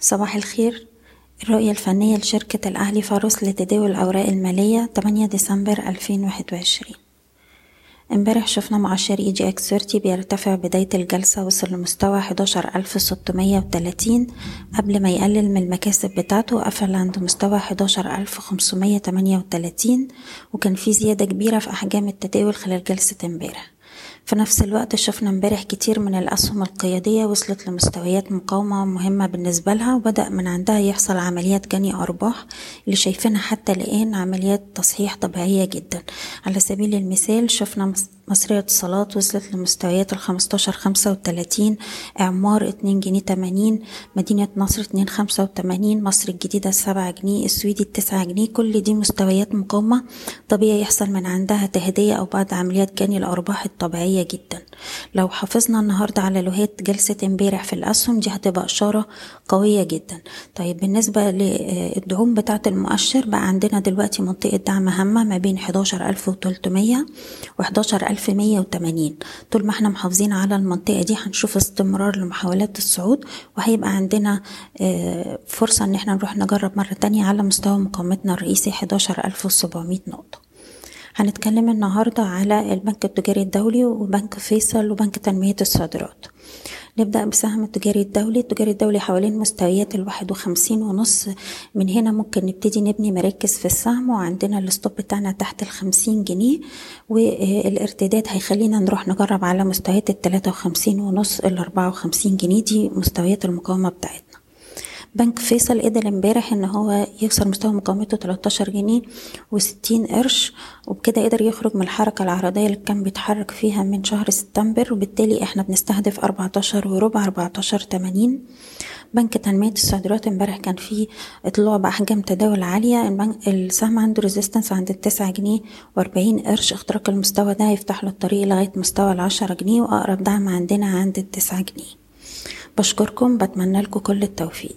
صباح الخير. الرؤية الفنية لشركة الأهلي فاروس لتداول الأوراق المالية 8 ديسمبر 2021 امبارح شفنا مؤشر EGX 30 بيرتفع بداية الجلسة وصل لمستوى 11630 قبل ما يقلل من المكاسب بتاعته قفل عند مستوى 11538 وكان في زيادة كبيرة في أحجام التداول خلال جلسة امبارح. في نفس الوقت شفنا امبارح كتير من الأسهم القيادية وصلت لمستويات مقاومة مهمة بالنسبة لها وبدأ من عندها يحصل عمليات جني أرباح اللي شايفينها حتى الآن عمليات تصحيح طبيعية جدا. على سبيل المثال شفنا مصرية اتصالات وصلت لمستويات الخمستاشر خمسة وتلاتين إعمار اتنين جنيه تمانين مدينة نصر اتنين خمسة وتمانين مصر الجديدة سبعة جنيه السويدي التسعة جنيه كل دي مستويات مقاومة. طبيعي يحصل من عندها تهدية أو بعض عمليات جني الأرباح الطبيعية جدا. لو حافظنا النهاردة على لوهات جلسة امبارح في الأسهم دي هتبقى إشارة قوية جدا. طيب بالنسبة للدعوم بتاعة المؤشر بقى عندنا دلوقتي منطقة دعم هامة ما بين حداشر ألف وتلتمية وحداشر ألف 1180 طول ما إحنا محافظين على المنطقة دي هنشوف استمرار لمحاولات الصعود وهيبقى عندنا فرصة إن إحنا نروح نجرب مرة تانية على مستوى مقاومتنا الرئيسي 11700 نقطة. هنتكلم النهاردة على البنك التجاري الدولي وبنك فيصل وبنك تنمية الصادرات. نبدأ بسهم التجاري الدولي. التجاري الدولي حوالين مستويات الواحد وخمسين ونص. من هنا ممكن نبتدي نبني مراكز في السهم وعندنا الستوب بتاعنا تحت الخمسين جنيه. والارتداد هيخلينا نروح نجرب على مستويات التلاتة وخمسين ونص الأربعة وخمسين جنيه. دي مستويات المقاومة بتاعتنا. بنك فيصل قدر امبارح إن هو يكسر مستوى مقاومته 13 جنيه و60 قرش وبكده قدر يخرج من الحركة العرضية اللي كان بيتحرك فيها من شهر سبتمبر وبالتالي إحنا بنستهدف 14 وربع 14 80 بنك تنمية الصادرات امبارح كان فيه اطلاع بأحجام تداول عالية. البنك السهم عنده ريزيستنس عند التسعة جنيه وأربعين قرش. اختراق المستوى ده هيفتح له الطريق لغاية مستوى العشرة جنيه وأقرب دعم عندنا عند التسعة جنيه. بشكركم بتمنى لكم كل التوفيق.